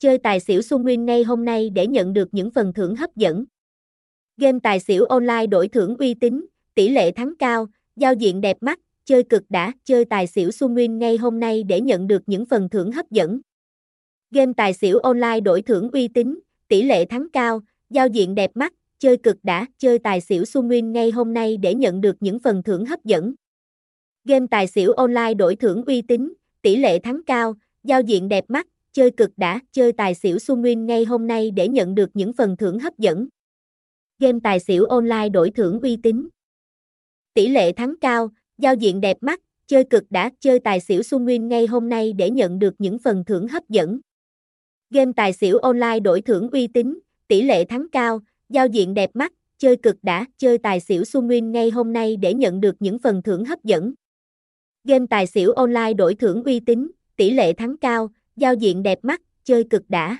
chơi tài xỉu xu nguyên ngay hôm nay để nhận được những phần thưởng hấp dẫn. Game tài xỉu online đổi thưởng uy tín, tỷ lệ thắng cao, giao diện đẹp mắt, chơi cực đã, chơi tài xỉu xu nguyên ngay hôm nay để nhận được những phần thưởng hấp dẫn. Game tài xỉu online đổi thưởng uy tín, tỷ lệ thắng cao, giao diện đẹp mắt, chơi cực đã, chơi tài xỉu xu nguyên ngay hôm nay để nhận được những phần thưởng hấp dẫn. Game tài xỉu online đổi thưởng uy tín, tỷ lệ thắng cao, giao diện đẹp mắt, chơi cực đã, chơi tài xỉu xu nguyên ngay hôm nay để nhận được những phần thưởng hấp dẫn. Game tài xỉu online đổi thưởng uy tín. Tỷ lệ thắng cao, giao diện đẹp mắt, chơi cực đã, chơi tài xỉu xu nguyên ngay hôm nay để nhận được những phần thưởng hấp dẫn. Game tài xỉu online đổi thưởng uy tín, tỷ lệ thắng cao, giao diện đẹp mắt, chơi cực đã, chơi tài xỉu xu nguyên ngay hôm nay để nhận được những phần thưởng hấp dẫn. Game tài xỉu online đổi thưởng uy tín, tỷ lệ thắng cao, giao diện đẹp mắt, chơi cực đã.